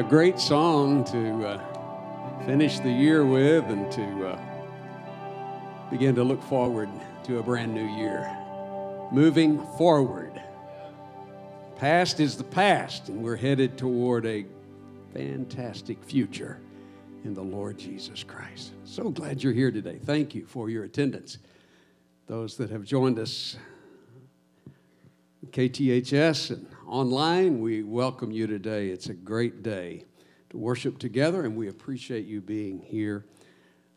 a great song to uh, finish the year with and to uh, begin to look forward to a brand new year. Moving forward. Past is the past, and we're headed toward a fantastic future in the Lord Jesus Christ. So glad you're here today. Thank you for your attendance. Those that have joined us, KTHS and online, we welcome you today. It's a great day to worship together, and we appreciate you being here.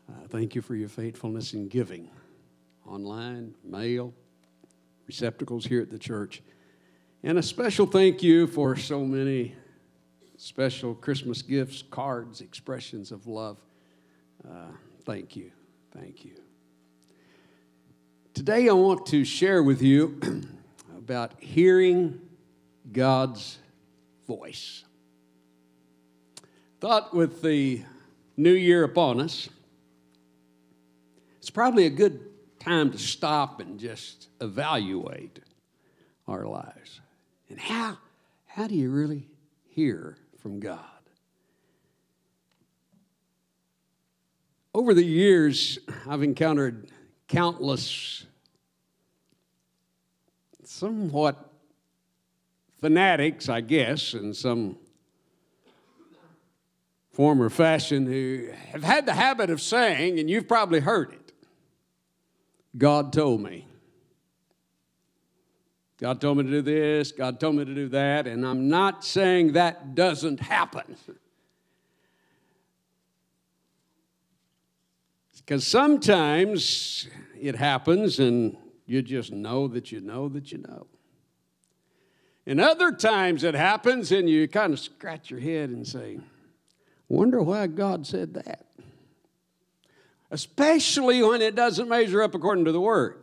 Uh, thank you for your faithfulness in giving online, mail, receptacles here at the church. And a special thank you for so many special Christmas gifts, cards, expressions of love. Uh, thank you. Thank you. Today, I want to share with you about hearing God's voice. Thought with the new year upon us, it's probably a good time to stop and just evaluate our lives. And how, how do you really hear from God? Over the years, I've encountered countless somewhat fanatics, I guess, in some form or fashion, who have had the habit of saying, and you've probably heard it God told me. God told me to do this, God told me to do that, and I'm not saying that doesn't happen. Because sometimes it happens and you just know that you know that you know. And other times it happens and you kind of scratch your head and say, Wonder why God said that. Especially when it doesn't measure up according to the Word.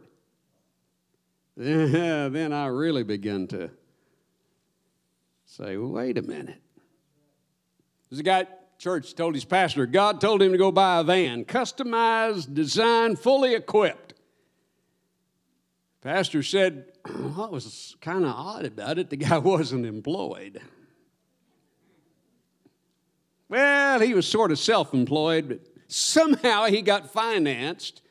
then I really begin to say, well, wait a minute. There's a guy church told his pastor, God told him to go buy a van, customized, designed, fully equipped. Pastor said, what was kind of odd about it, the guy wasn't employed. Well, he was sort of self employed, but somehow he got financed.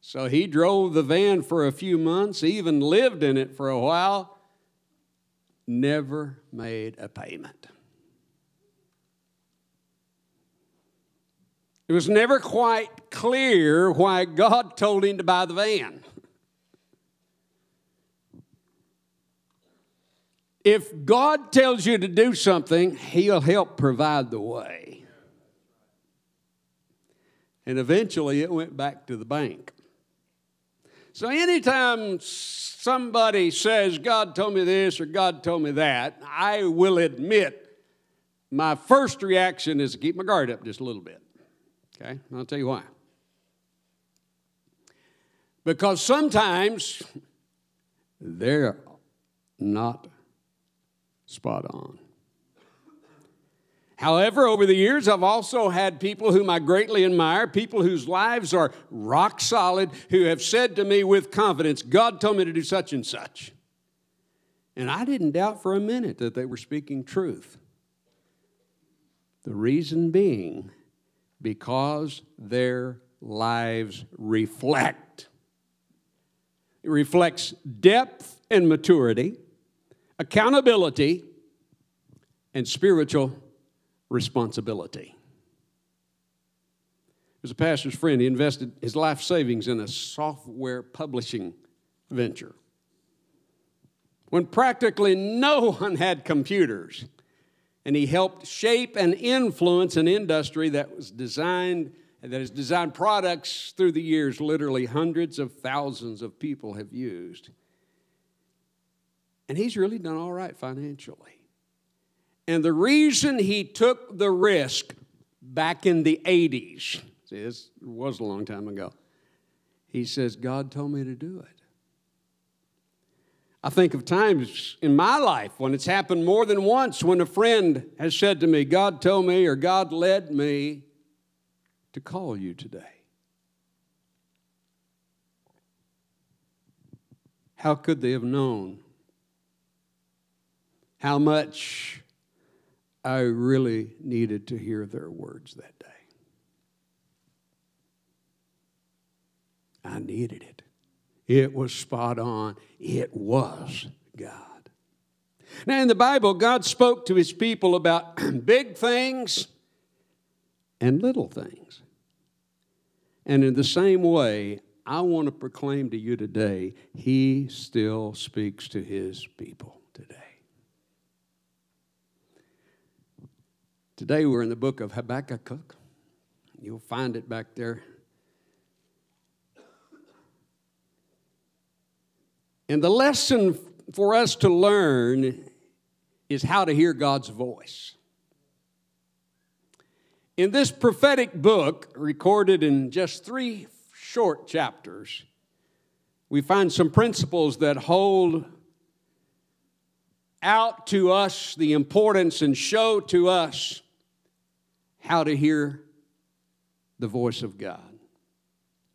So he drove the van for a few months, even lived in it for a while, never made a payment. It was never quite clear why God told him to buy the van. If God tells you to do something, He'll help provide the way. And eventually it went back to the bank. So anytime somebody says, God told me this or God told me that, I will admit my first reaction is to keep my guard up just a little bit. Okay? I'll tell you why. Because sometimes they're not spot on. However, over the years, I've also had people whom I greatly admire, people whose lives are rock solid, who have said to me with confidence, God told me to do such and such. And I didn't doubt for a minute that they were speaking truth. The reason being because their lives reflect. It reflects depth and maturity accountability, and spiritual responsibility. There's a pastor's friend, he invested his life savings in a software publishing venture. When practically no one had computers, and he helped shape and influence an industry that was designed that has designed products through the years literally hundreds of thousands of people have used and he's really done all right financially. And the reason he took the risk back in the 80s, see, this was a long time ago, he says, God told me to do it. I think of times in my life when it's happened more than once when a friend has said to me, God told me or God led me to call you today. How could they have known how much I really needed to hear their words that day. I needed it. It was spot on. It was God. Now, in the Bible, God spoke to his people about big things and little things. And in the same way, I want to proclaim to you today, he still speaks to his people today. We're in the book of Habakkuk. You'll find it back there. And the lesson for us to learn is how to hear God's voice. In this prophetic book, recorded in just three short chapters, we find some principles that hold out to us the importance and show to us how to hear the voice of God.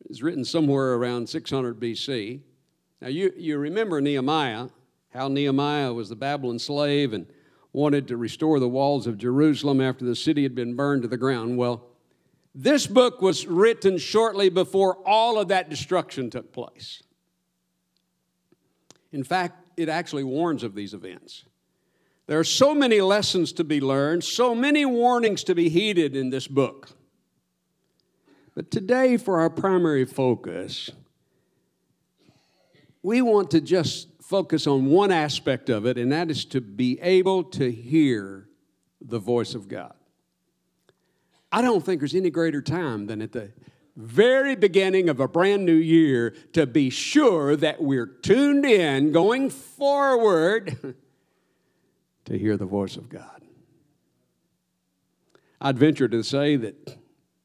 It's written somewhere around 600 BC. Now, you, you remember Nehemiah, how Nehemiah was the Babylon slave and wanted to restore the walls of Jerusalem after the city had been burned to the ground. Well, this book was written shortly before all of that destruction took place. In fact, it actually warns of these events. There are so many lessons to be learned, so many warnings to be heeded in this book. But today, for our primary focus, we want to just focus on one aspect of it, and that is to be able to hear the voice of God. I don't think there's any greater time than at the very beginning of a brand new year to be sure that we're tuned in going forward to hear the voice of God. I'd venture to say that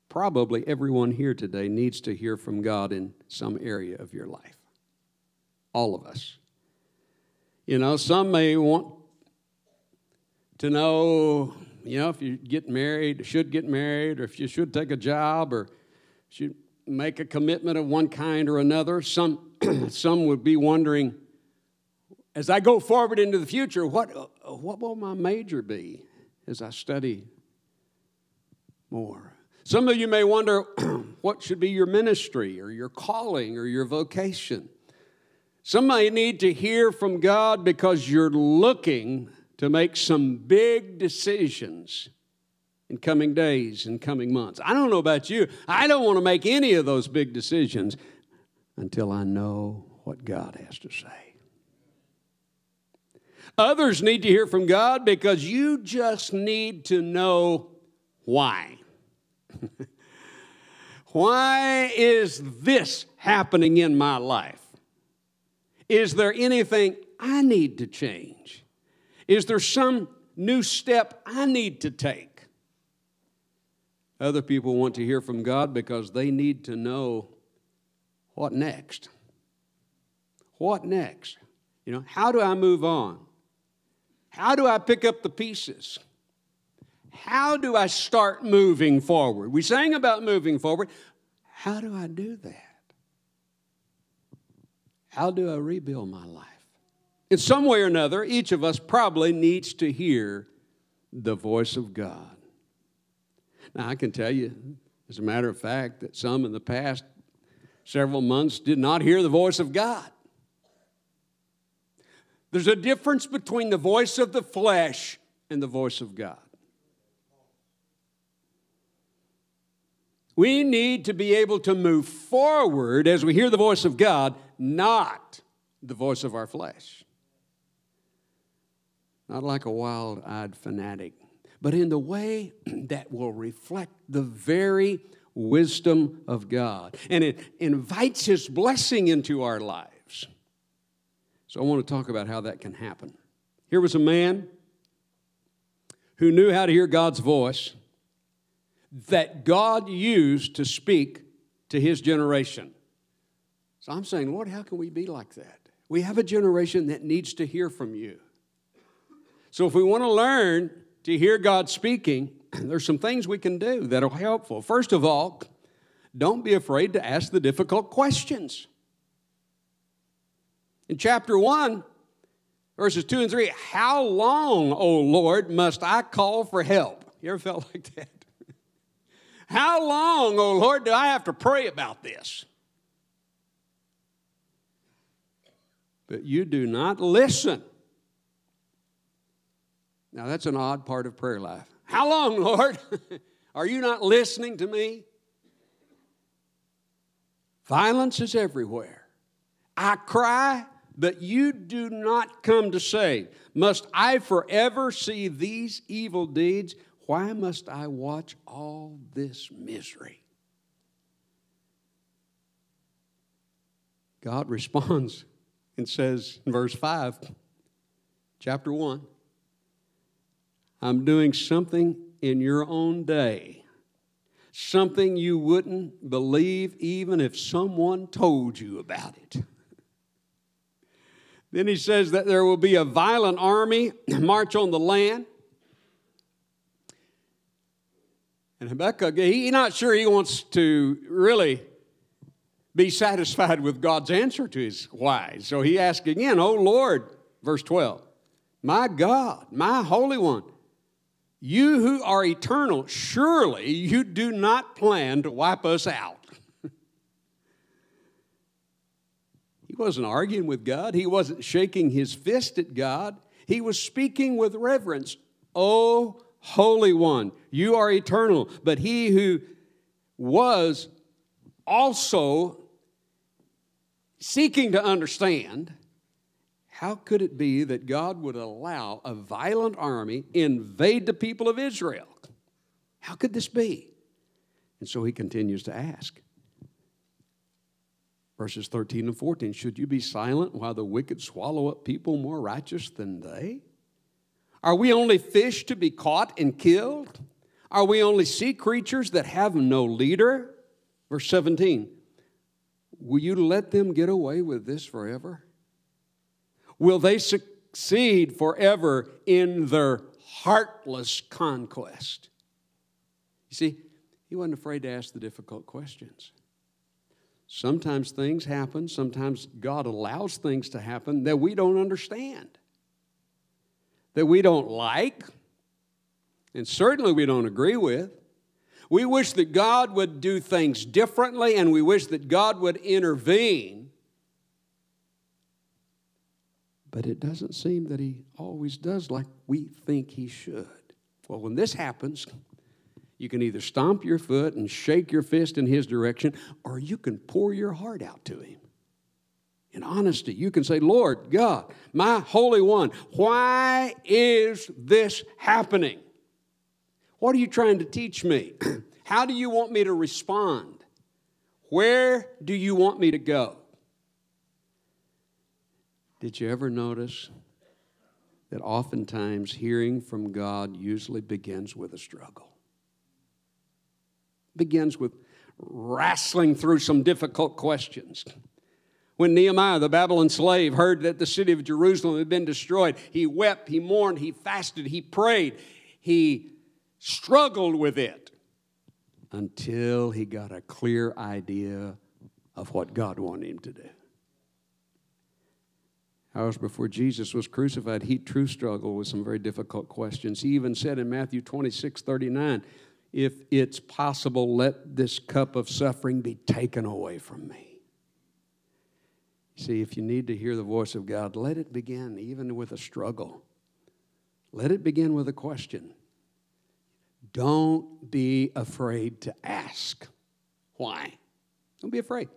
probably everyone here today needs to hear from God in some area of your life. All of us. You know, some may want to know, you know, if you get married, should get married, or if you should take a job, or should make a commitment of one kind or another. Some, some would be wondering, as I go forward into the future, what, what will my major be as I study more? Some of you may wonder what should be your ministry or your calling or your vocation. Some may need to hear from God because you're looking to make some big decisions in coming days and coming months. I don't know about you. I don't want to make any of those big decisions until I know what God has to say. Others need to hear from God because you just need to know why. why is this happening in my life? Is there anything I need to change? Is there some new step I need to take? Other people want to hear from God because they need to know what next. What next? You know, how do I move on? How do I pick up the pieces? How do I start moving forward? We sang about moving forward. How do I do that? How do I rebuild my life? In some way or another, each of us probably needs to hear the voice of God. Now, I can tell you, as a matter of fact, that some in the past several months did not hear the voice of God. There's a difference between the voice of the flesh and the voice of God. We need to be able to move forward as we hear the voice of God, not the voice of our flesh. Not like a wild eyed fanatic, but in the way that will reflect the very wisdom of God. And it invites His blessing into our lives. So I want to talk about how that can happen. Here was a man who knew how to hear God's voice that God used to speak to his generation. So I'm saying, Lord, how can we be like that? We have a generation that needs to hear from you. So if we want to learn to hear God speaking, there's some things we can do that are helpful. First of all, don't be afraid to ask the difficult questions. In chapter 1, Verses 2 and 3 How long, O Lord, must I call for help? You ever felt like that? How long, O Lord, do I have to pray about this? But you do not listen. Now, that's an odd part of prayer life. How long, Lord? Are you not listening to me? Violence is everywhere. I cry, but you do not come to save. Must I forever see these evil deeds? Why must I watch all this misery? God responds and says in verse 5, chapter 1, I'm doing something in your own day, something you wouldn't believe even if someone told you about it. Then he says that there will be a violent army march on the land. And Habakkuk, he's not sure he wants to really be satisfied with God's answer to his why. So he asks again, Oh Lord, verse 12, my God, my Holy One, you who are eternal, surely you do not plan to wipe us out. He wasn't arguing with God, he wasn't shaking his fist at God. He was speaking with reverence. Oh, Holy One, you are eternal. But he who was also seeking to understand how could it be that God would allow a violent army invade the people of Israel? How could this be? And so he continues to ask. Verses 13 and 14 Should you be silent while the wicked swallow up people more righteous than they? Are we only fish to be caught and killed? Are we only sea creatures that have no leader? Verse 17 Will you let them get away with this forever? Will they succeed forever in their heartless conquest? You see, he wasn't afraid to ask the difficult questions. Sometimes things happen, sometimes God allows things to happen that we don't understand, that we don't like, and certainly we don't agree with. We wish that God would do things differently and we wish that God would intervene. But it doesn't seem that He always does like we think He should. Well, when this happens, you can either stomp your foot and shake your fist in His direction, or you can pour your heart out to Him. In honesty, you can say, Lord God, my Holy One, why is this happening? What are you trying to teach me? How do you want me to respond? Where do you want me to go? Did you ever notice that oftentimes hearing from God usually begins with a struggle? Begins with wrestling through some difficult questions. When Nehemiah, the Babylon slave, heard that the city of Jerusalem had been destroyed, he wept, he mourned, he fasted, he prayed, he struggled with it until he got a clear idea of what God wanted him to do hours before Jesus was crucified, he too struggled with some very difficult questions. He even said in Matthew 26 39, If it's possible, let this cup of suffering be taken away from me. See, if you need to hear the voice of God, let it begin even with a struggle. Let it begin with a question. Don't be afraid to ask. Why? Don't be afraid.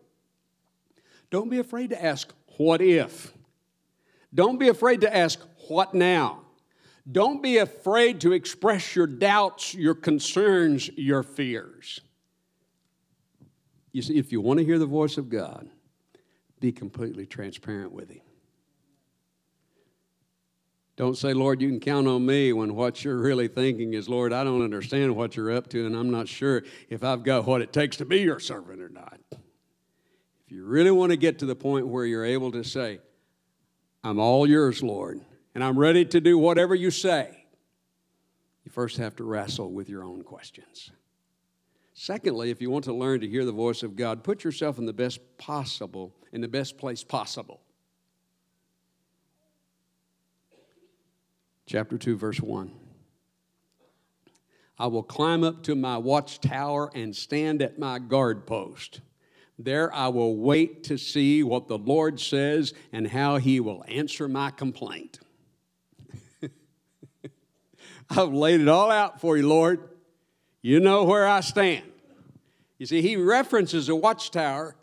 Don't be afraid to ask, what if? Don't be afraid to ask, What now? Don't be afraid to express your doubts, your concerns, your fears. You see, if you want to hear the voice of God, be completely transparent with Him. Don't say, Lord, you can count on me when what you're really thinking is, Lord, I don't understand what you're up to, and I'm not sure if I've got what it takes to be your servant or not. If you really want to get to the point where you're able to say, I'm all yours, Lord, and I'm ready to do whatever you say. You first have to wrestle with your own questions. Secondly, if you want to learn to hear the voice of God, put yourself in the best possible, in the best place possible. chapter 2, verse 1. I will climb up to my watchtower and stand at my guard post. There I will wait to see what the Lord says and how he will answer my complaint. I've laid it all out for you, Lord. You know where I stand. You see, he references a watchtower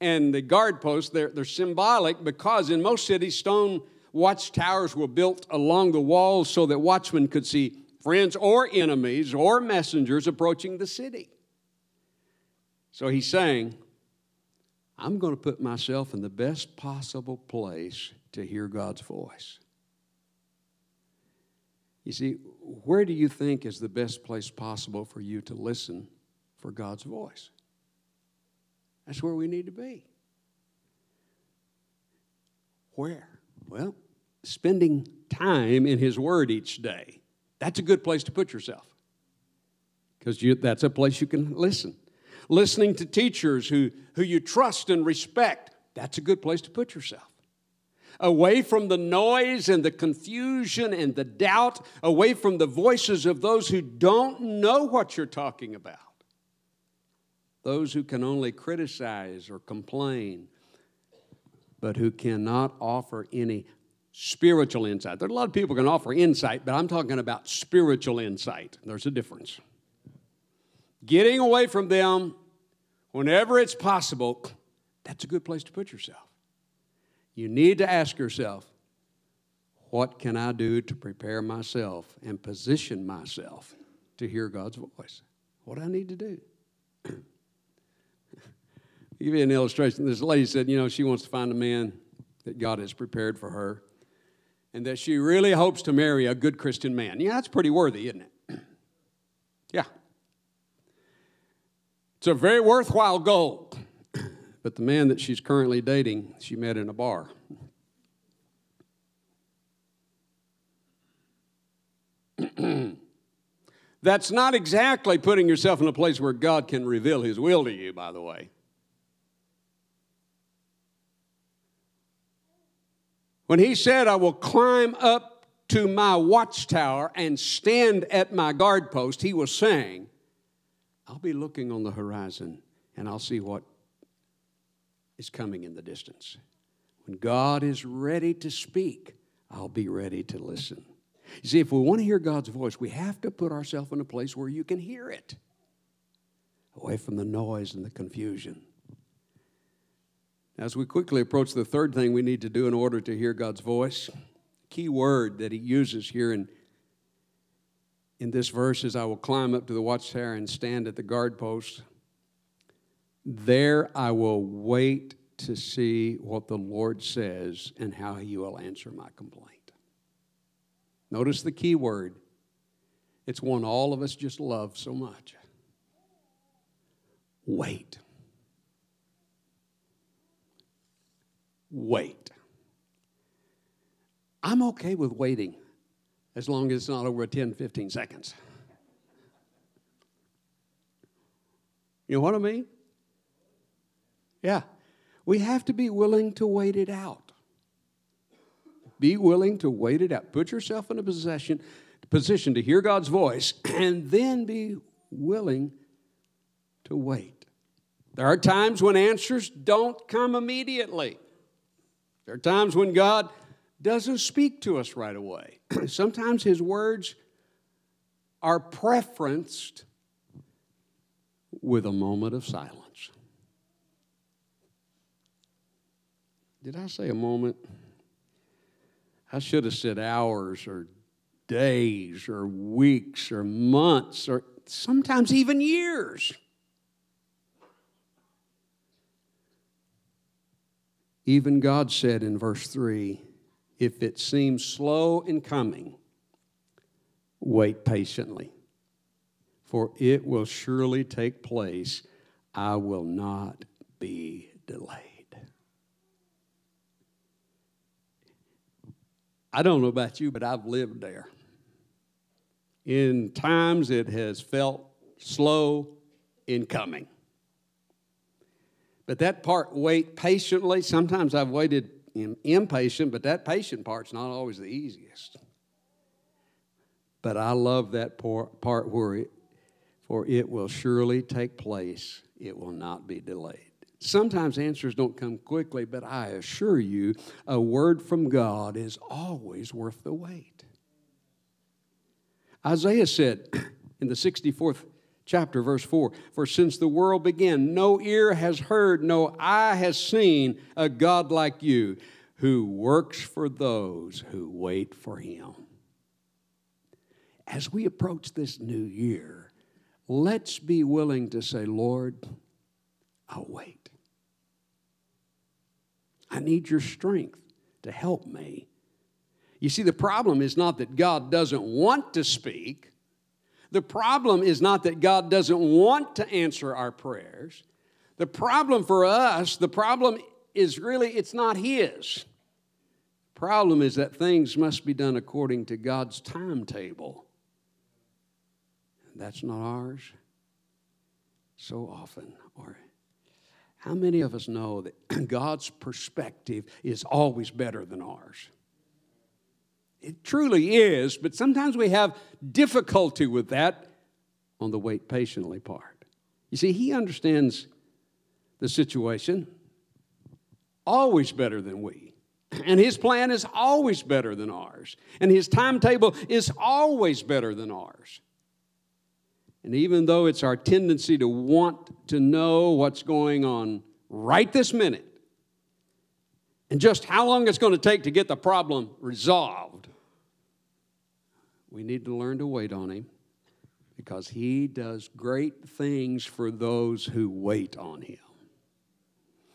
and the guard post. They're, they're symbolic because in most cities, stone watchtowers were built along the walls so that watchmen could see friends or enemies or messengers approaching the city. So he's saying, I'm going to put myself in the best possible place to hear God's voice. You see, where do you think is the best place possible for you to listen for God's voice? That's where we need to be. Where? Well, spending time in His Word each day. That's a good place to put yourself because that's a place you can listen. Listening to teachers who, who you trust and respect, that's a good place to put yourself. Away from the noise and the confusion and the doubt, away from the voices of those who don't know what you're talking about, those who can only criticize or complain, but who cannot offer any spiritual insight. There are a lot of people who can offer insight, but I'm talking about spiritual insight. There's a difference. Getting away from them whenever it's possible, that's a good place to put yourself. You need to ask yourself, what can I do to prepare myself and position myself to hear God's voice? What do I need to do? give you an illustration. This lady said, you know, she wants to find a man that God has prepared for her and that she really hopes to marry a good Christian man. Yeah, that's pretty worthy, isn't it? yeah. It's a very worthwhile goal. But the man that she's currently dating, she met in a bar. That's not exactly putting yourself in a place where God can reveal His will to you, by the way. When he said, I will climb up to my watchtower and stand at my guard post, he was saying, I'll be looking on the horizon and I'll see what is coming in the distance. When God is ready to speak, I'll be ready to listen. You see, if we want to hear God's voice, we have to put ourselves in a place where you can hear it, away from the noise and the confusion. As we quickly approach the third thing we need to do in order to hear God's voice, key word that he uses here in, in this verse is I will climb up to the watchtower and stand at the guard post. There I will wait to see what the Lord says and how he will answer my complaint. Notice the key word. It's one all of us just love so much. Wait. wait. I'm okay with waiting as long as it's not over 10, 15 seconds. You know what I mean? Yeah. We have to be willing to wait it out. Be willing to wait it out. Put yourself in a position, position to hear God's voice and then be willing to wait. There are times when answers don't come immediately. There are times when God doesn't speak to us right away. Sometimes His words are preferenced with a moment of silence. Did I say a moment? I should have said hours or days or weeks or months or sometimes even years. Even God said in verse 3 if it seems slow in coming, wait patiently, for it will surely take place. I will not be delayed. I don't know about you, but I've lived there. In times it has felt slow in coming. But that part, wait patiently. Sometimes I've waited impatient, but that patient part's not always the easiest. But I love that part where it, for it will surely take place, it will not be delayed. Sometimes answers don't come quickly, but I assure you, a word from God is always worth the wait. Isaiah said in the 64th chapter, verse 4 For since the world began, no ear has heard, no eye has seen a God like you who works for those who wait for him. As we approach this new year, let's be willing to say, Lord, I'll wait. I need your strength to help me. You see, the problem is not that God doesn't want to speak. The problem is not that God doesn't want to answer our prayers. The problem for us, the problem is really, it's not His. Problem is that things must be done according to God's timetable. That's not ours. So often, or how many of us know that God's perspective is always better than ours? It truly is, but sometimes we have difficulty with that on the wait patiently part. You see, He understands the situation always better than we. And His plan is always better than ours. And His timetable is always better than ours. And even though it's our tendency to want to know what's going on right this minute and just how long it's going to take to get the problem resolved, we need to learn to wait on Him because He does great things for those who wait on Him.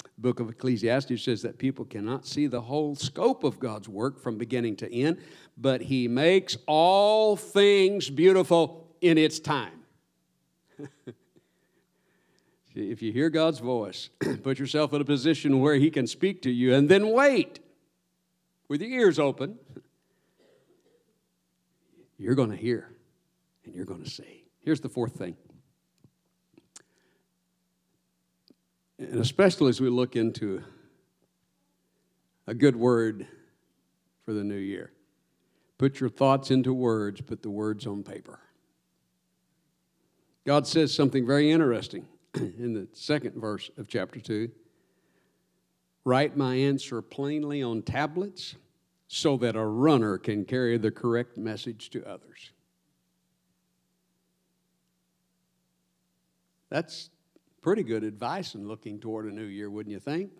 The book of Ecclesiastes says that people cannot see the whole scope of God's work from beginning to end, but He makes all things beautiful in its time. if you hear God's voice, put yourself in a position where He can speak to you and then wait with your ears open. You're going to hear and you're going to see. Here's the fourth thing. And especially as we look into a good word for the new year, put your thoughts into words, put the words on paper. God says something very interesting in the second verse of chapter 2. Write my answer plainly on tablets so that a runner can carry the correct message to others. That's pretty good advice in looking toward a new year, wouldn't you think?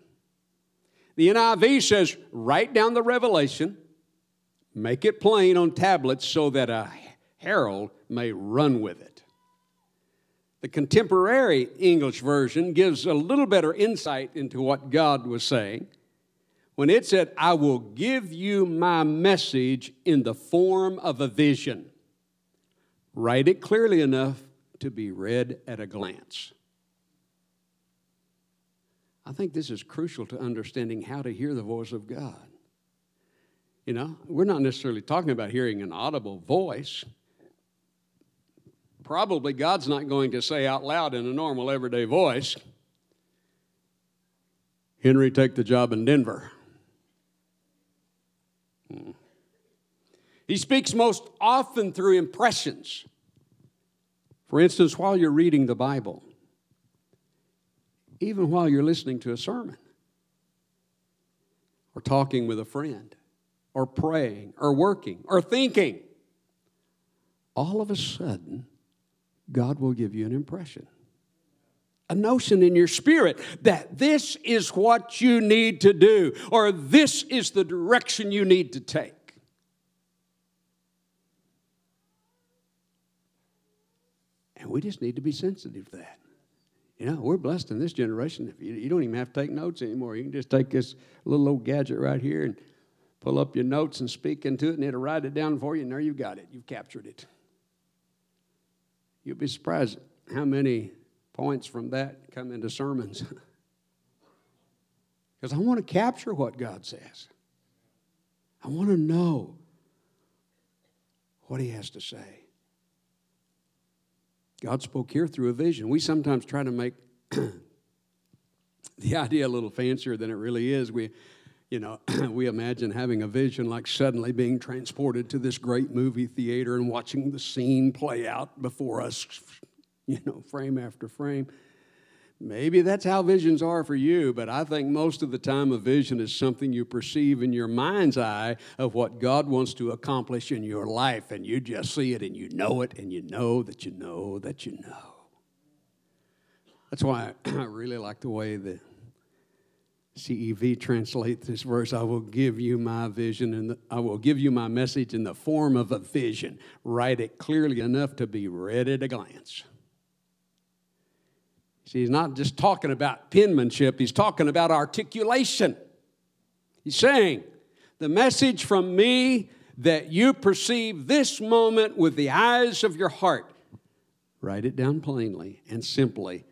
The NIV says, write down the revelation, make it plain on tablets so that a herald may run with it. The contemporary English version gives a little better insight into what God was saying when it said, I will give you my message in the form of a vision. Write it clearly enough to be read at a glance. I think this is crucial to understanding how to hear the voice of God. You know, we're not necessarily talking about hearing an audible voice probably God's not going to say out loud in a normal everyday voice, Henry, take the job in Denver. Hmm. He speaks most often through impressions. For instance, while you're reading the Bible, even while you're listening to a sermon, or talking with a friend, or praying, or working, or thinking, all of a sudden, God will give you an impression, a notion in your spirit that this is what you need to do, or this is the direction you need to take. And we just need to be sensitive to that. You know, we're blessed in this generation. You don't even have to take notes anymore. You can just take this little old gadget right here and pull up your notes and speak into it, and it'll write it down for you, and there you've got it. You've captured it. You'll be surprised how many points from that come into sermons. Because I want to capture what God says. I want to know what He has to say. God spoke here through a vision. We sometimes try to make the idea a little fancier than it really is. We, You know, we imagine having a vision like suddenly being transported to this great movie theater and watching the scene play out before us, you know, frame after frame. Maybe that's how visions are for you, but I think most of the time a vision is something you perceive in your mind's eye of what God wants to accomplish in your life, and you just see it and you know it, and you know that you know that you know. That's why I really like the way the CEV translates this verse. I will give you my vision and I will give you my message in the form of a vision. Write it clearly enough to be read at a glance. See, he's not just talking about penmanship, he's talking about articulation. He's saying, the message from me that you perceive this moment with the eyes of your heart, write it down plainly and simply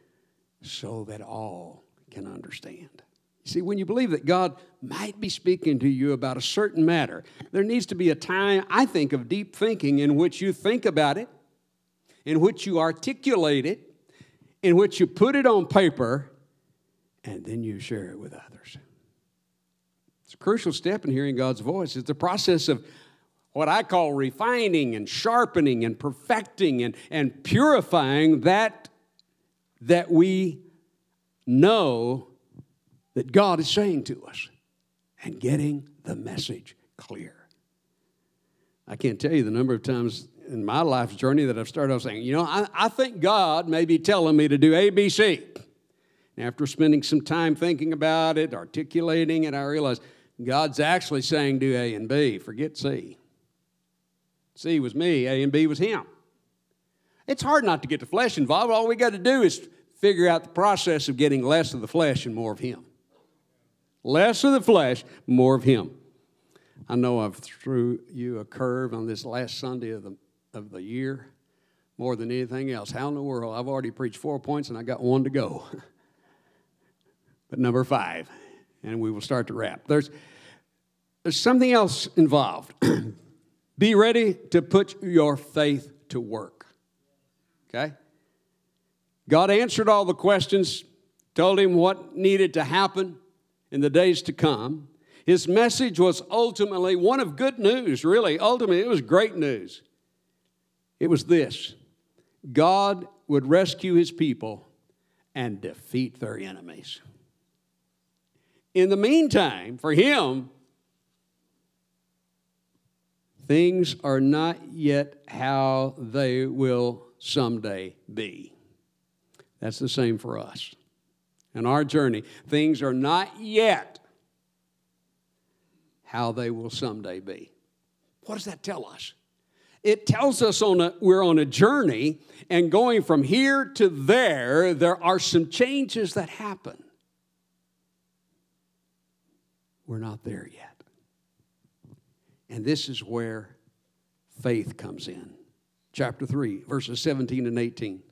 so that all can understand. See, when you believe that God might be speaking to you about a certain matter, there needs to be a time, I think, of deep thinking in which you think about it, in which you articulate it, in which you put it on paper and then you share it with others. It's a crucial step in hearing God's voice. It's the process of what I call refining and sharpening and perfecting and, and purifying that that we know that God is saying to us and getting the message clear. I can't tell you the number of times in my life's journey that I've started off saying, you know, I, I think God may be telling me to do ABC. And after spending some time thinking about it, articulating it, I realized God's actually saying do A and B. Forget C. C was me, A and B was Him. It's hard not to get the flesh involved. All we got to do is figure out the process of getting less of the flesh and more of Him. Less of the flesh, more of Him. I know I've threw you a curve on this last Sunday of the of the year more than anything else. How in the world? I've already preached four points and I got one to go. but number five, and we will start to wrap. There's, there's something else involved. Be ready to put your faith to work. Okay? God answered all the questions, told him what needed to happen in the days to come. His message was ultimately one of good news, really. Ultimately, it was great news. It was this God would rescue his people and defeat their enemies. In the meantime, for him, things are not yet how they will someday be. That's the same for us. In our journey, things are not yet how they will someday be. What does that tell us? it tells us on a, we're on a journey, and going from here to there, there are some changes that happen. We're not there yet. And this is where faith comes in. Chapter 3, verses 17 and 18.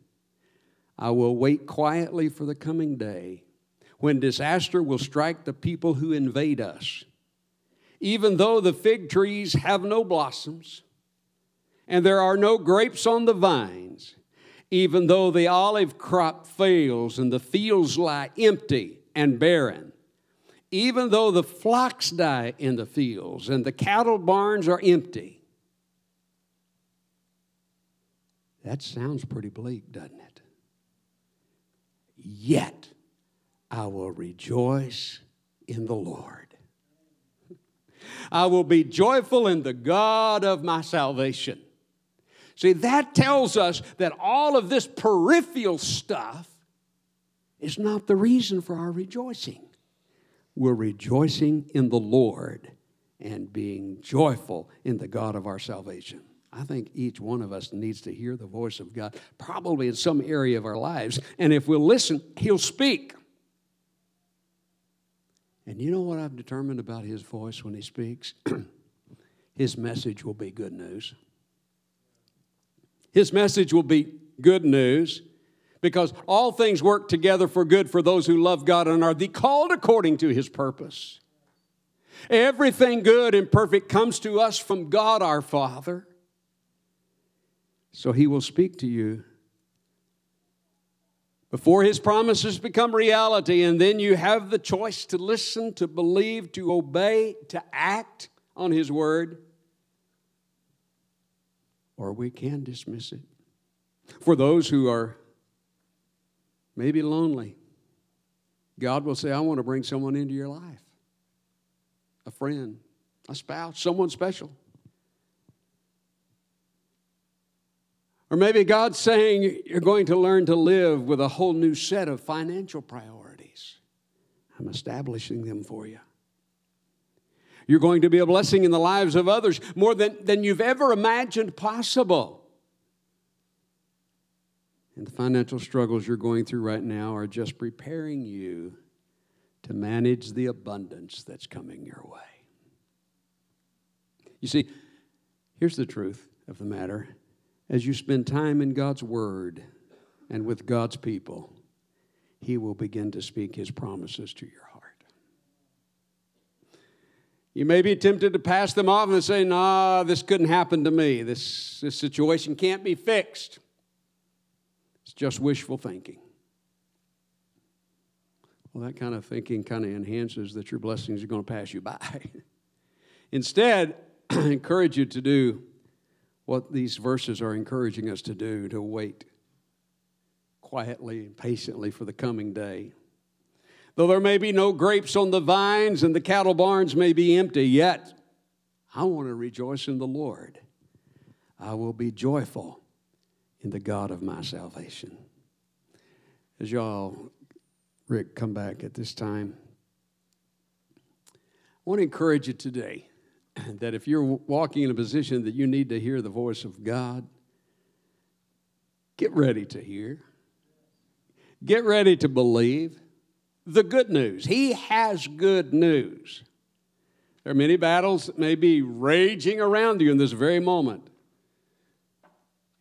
I will wait quietly for the coming day when disaster will strike the people who invade us. Even though the fig trees have no blossoms, and there are no grapes on the vines, even though the olive crop fails and the fields lie empty and barren, even though the flocks die in the fields and the cattle barns are empty. That sounds pretty bleak, doesn't it? Yet I will rejoice in the Lord. I will be joyful in the God of my salvation. See, that tells us that all of this peripheral stuff is not the reason for our rejoicing. We're rejoicing in the Lord and being joyful in the God of our salvation. I think each one of us needs to hear the voice of God, probably in some area of our lives. And if we'll listen, He'll speak. And you know what I've determined about His voice when He speaks? His message will be good news. His message will be good news because all things work together for good for those who love God and are the called according to his purpose. Everything good and perfect comes to us from God our Father. So he will speak to you before his promises become reality, and then you have the choice to listen, to believe, to obey, to act on his word, or we can dismiss it. For those who are maybe lonely, God will say, I want to bring someone into your life a friend, a spouse, someone special. Or maybe God's saying you're going to learn to live with a whole new set of financial priorities. I'm establishing them for you. You're going to be a blessing in the lives of others more than, than you've ever imagined possible. And the financial struggles you're going through right now are just preparing you to manage the abundance that's coming your way. You see, here's the truth of the matter as you spend time in God's Word and with God's people, He will begin to speak His promises to your heart. You may be tempted to pass them off and say, nah, this couldn't happen to me. This, this situation can't be fixed. It's just wishful thinking. Well, that kind of thinking kind of enhances that your blessings are going to pass you by. Instead, I encourage you to do what these verses are encouraging us to do to wait quietly and patiently for the coming day. Though there may be no grapes on the vines and the cattle barns may be empty, yet I want to rejoice in the Lord. I will be joyful in the God of my salvation. As y'all, Rick, come back at this time, I want to encourage you today that if you're walking in a position that you need to hear the voice of God, get ready to hear. Get ready to believe the good news. He has good news. There are many battles that may be raging around you in this very moment.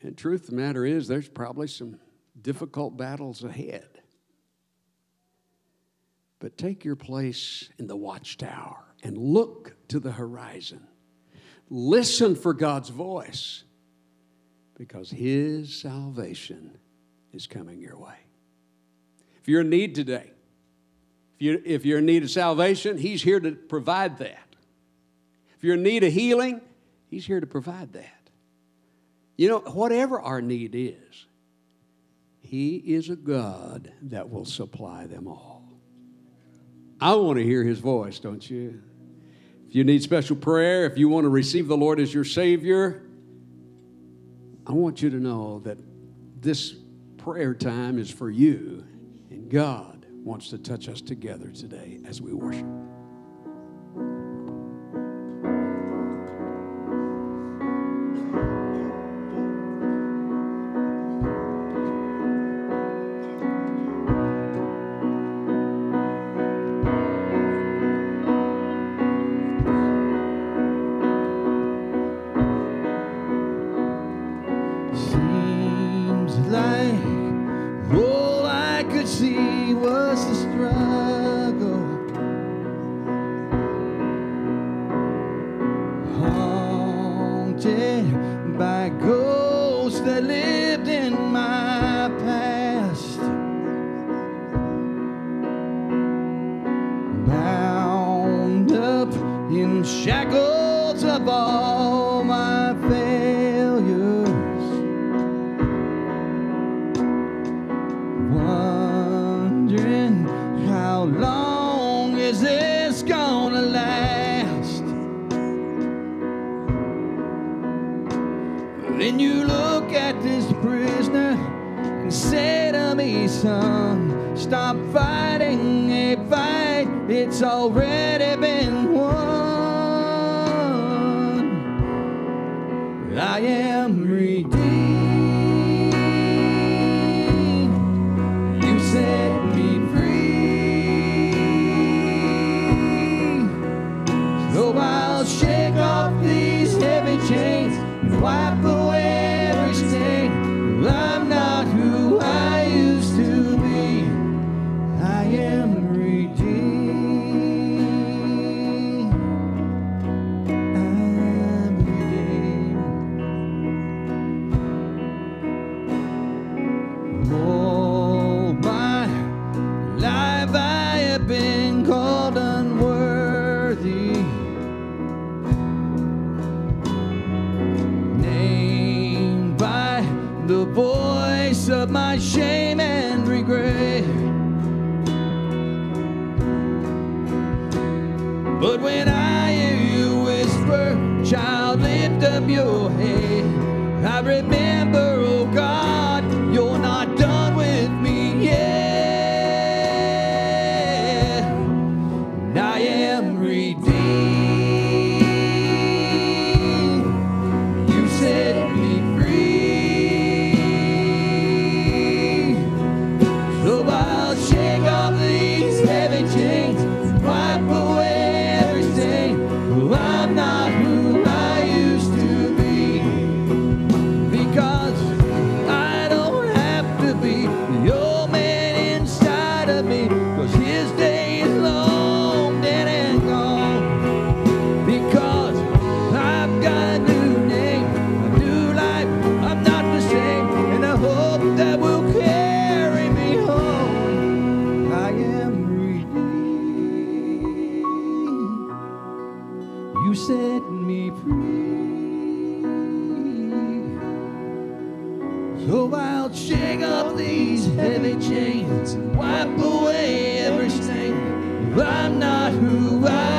And truth the matter is, there's probably some difficult battles ahead. But take your place in the watchtower and look to the horizon. Listen for God's voice because His salvation is coming your way. If you're in need today, if you're, if you're in need of salvation, He's here to provide that. If you're in need of healing, He's here to provide that. You know, whatever our need is, He is a God that will supply them all. I want to hear His voice, don't you? If you need special prayer, if you want to receive the Lord as your Savior, I want you to know that this prayer time is for you, and God wants to touch us together today as we worship. Who I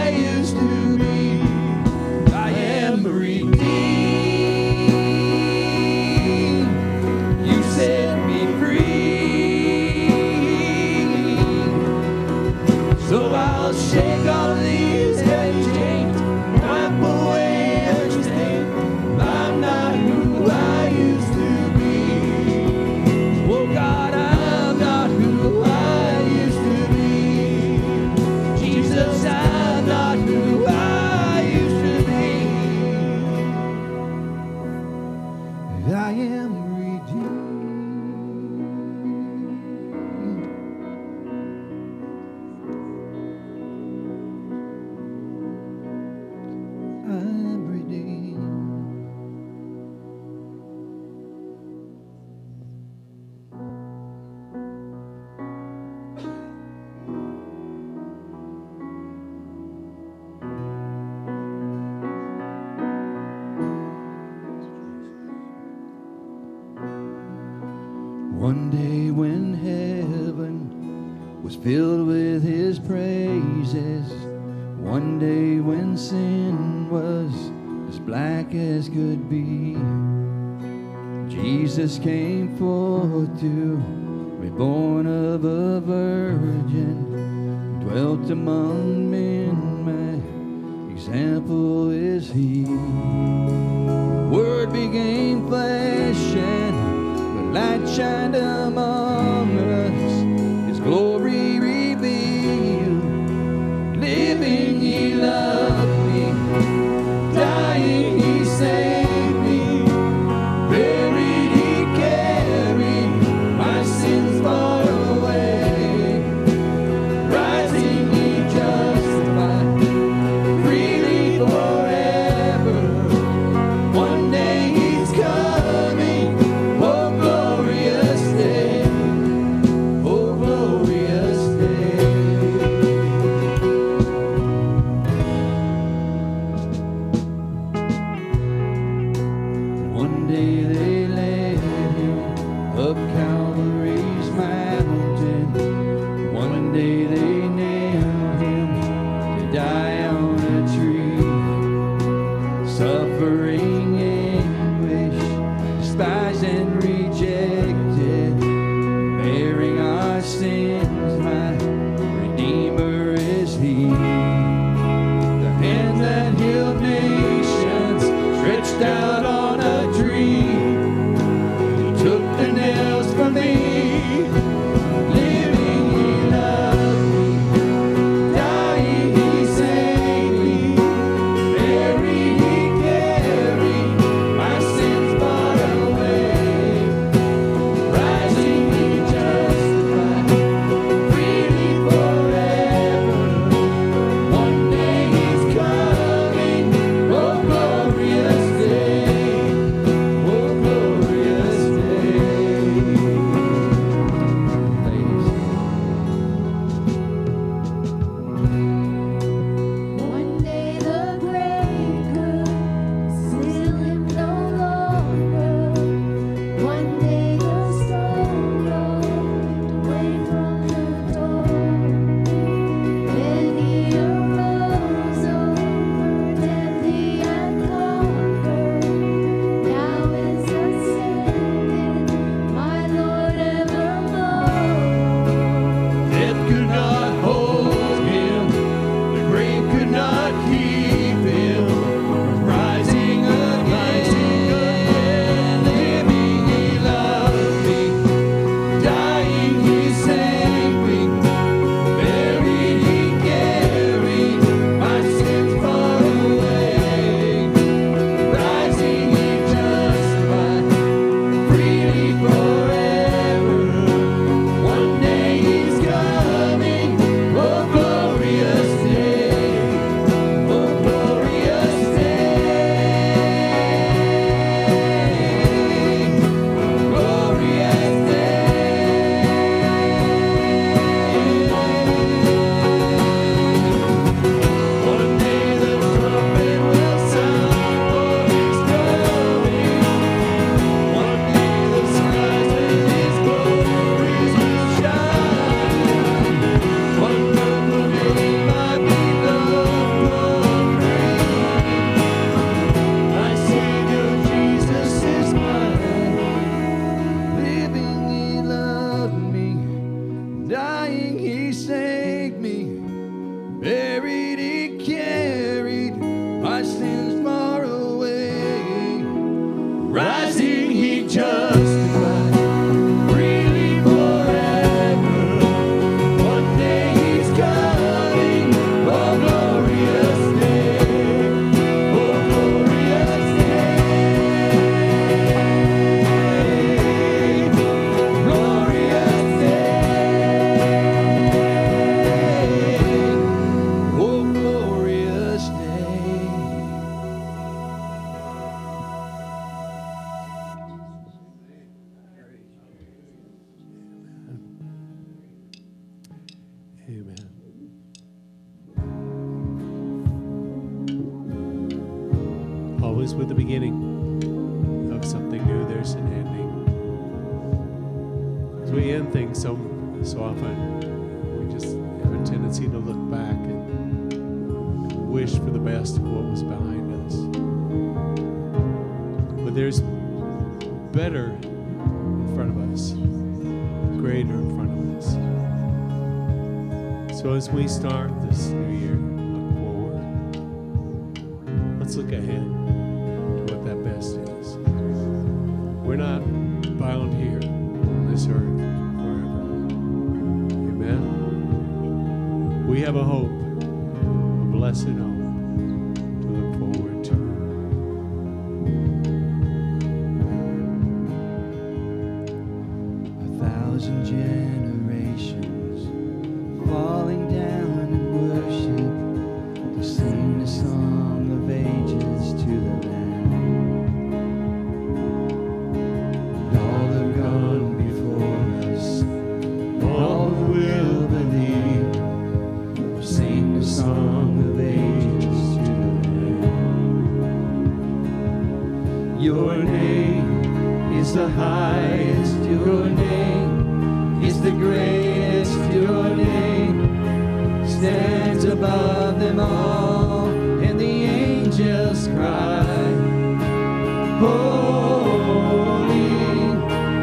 Holy,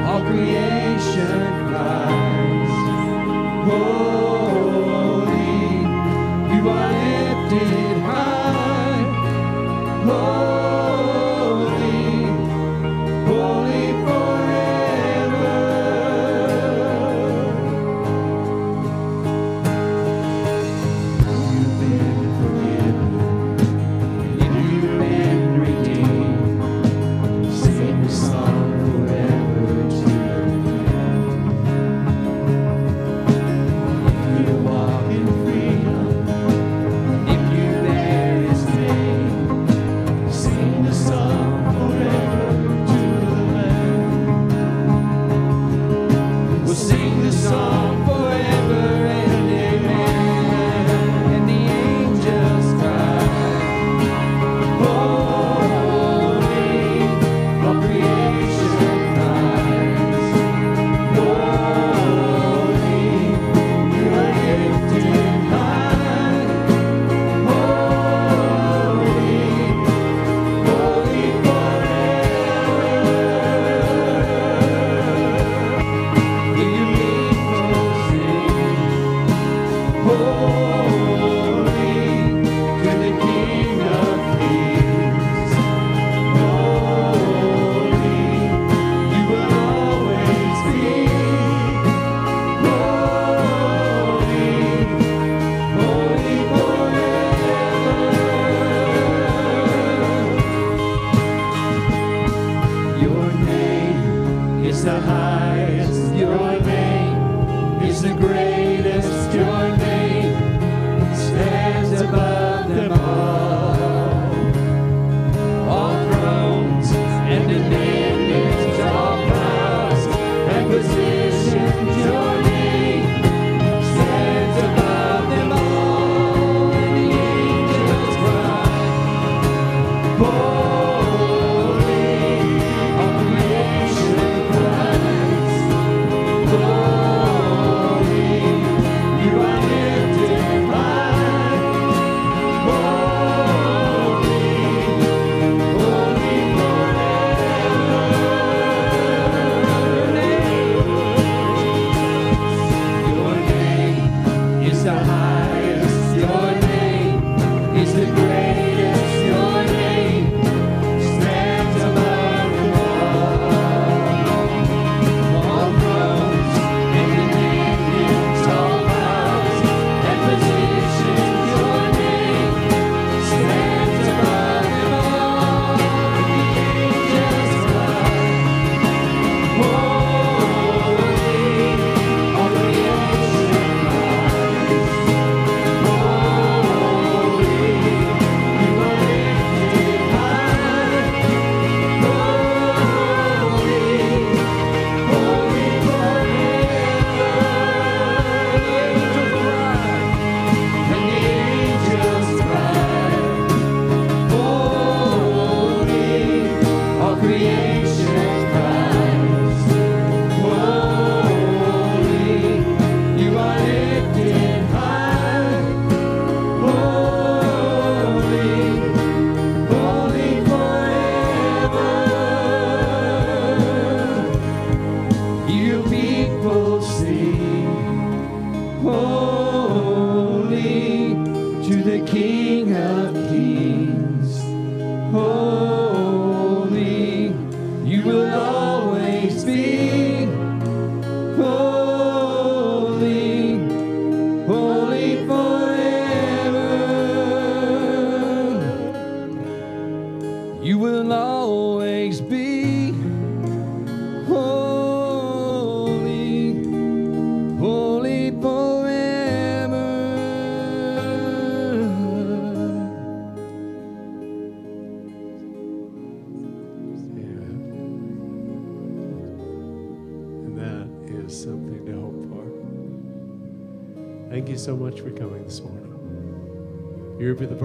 all creation cries, Holy,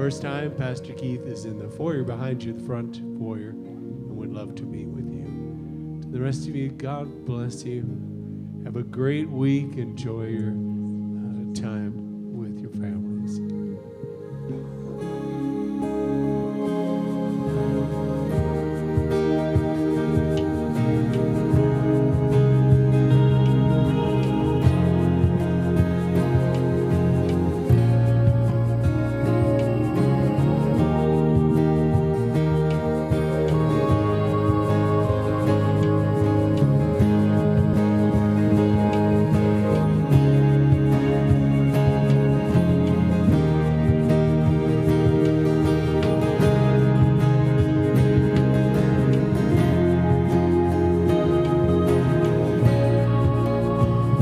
first time. Pastor Keith is in the foyer behind you, the front foyer, and would love to meet with you. To the rest of you, God bless you. Have a great week. Enjoy your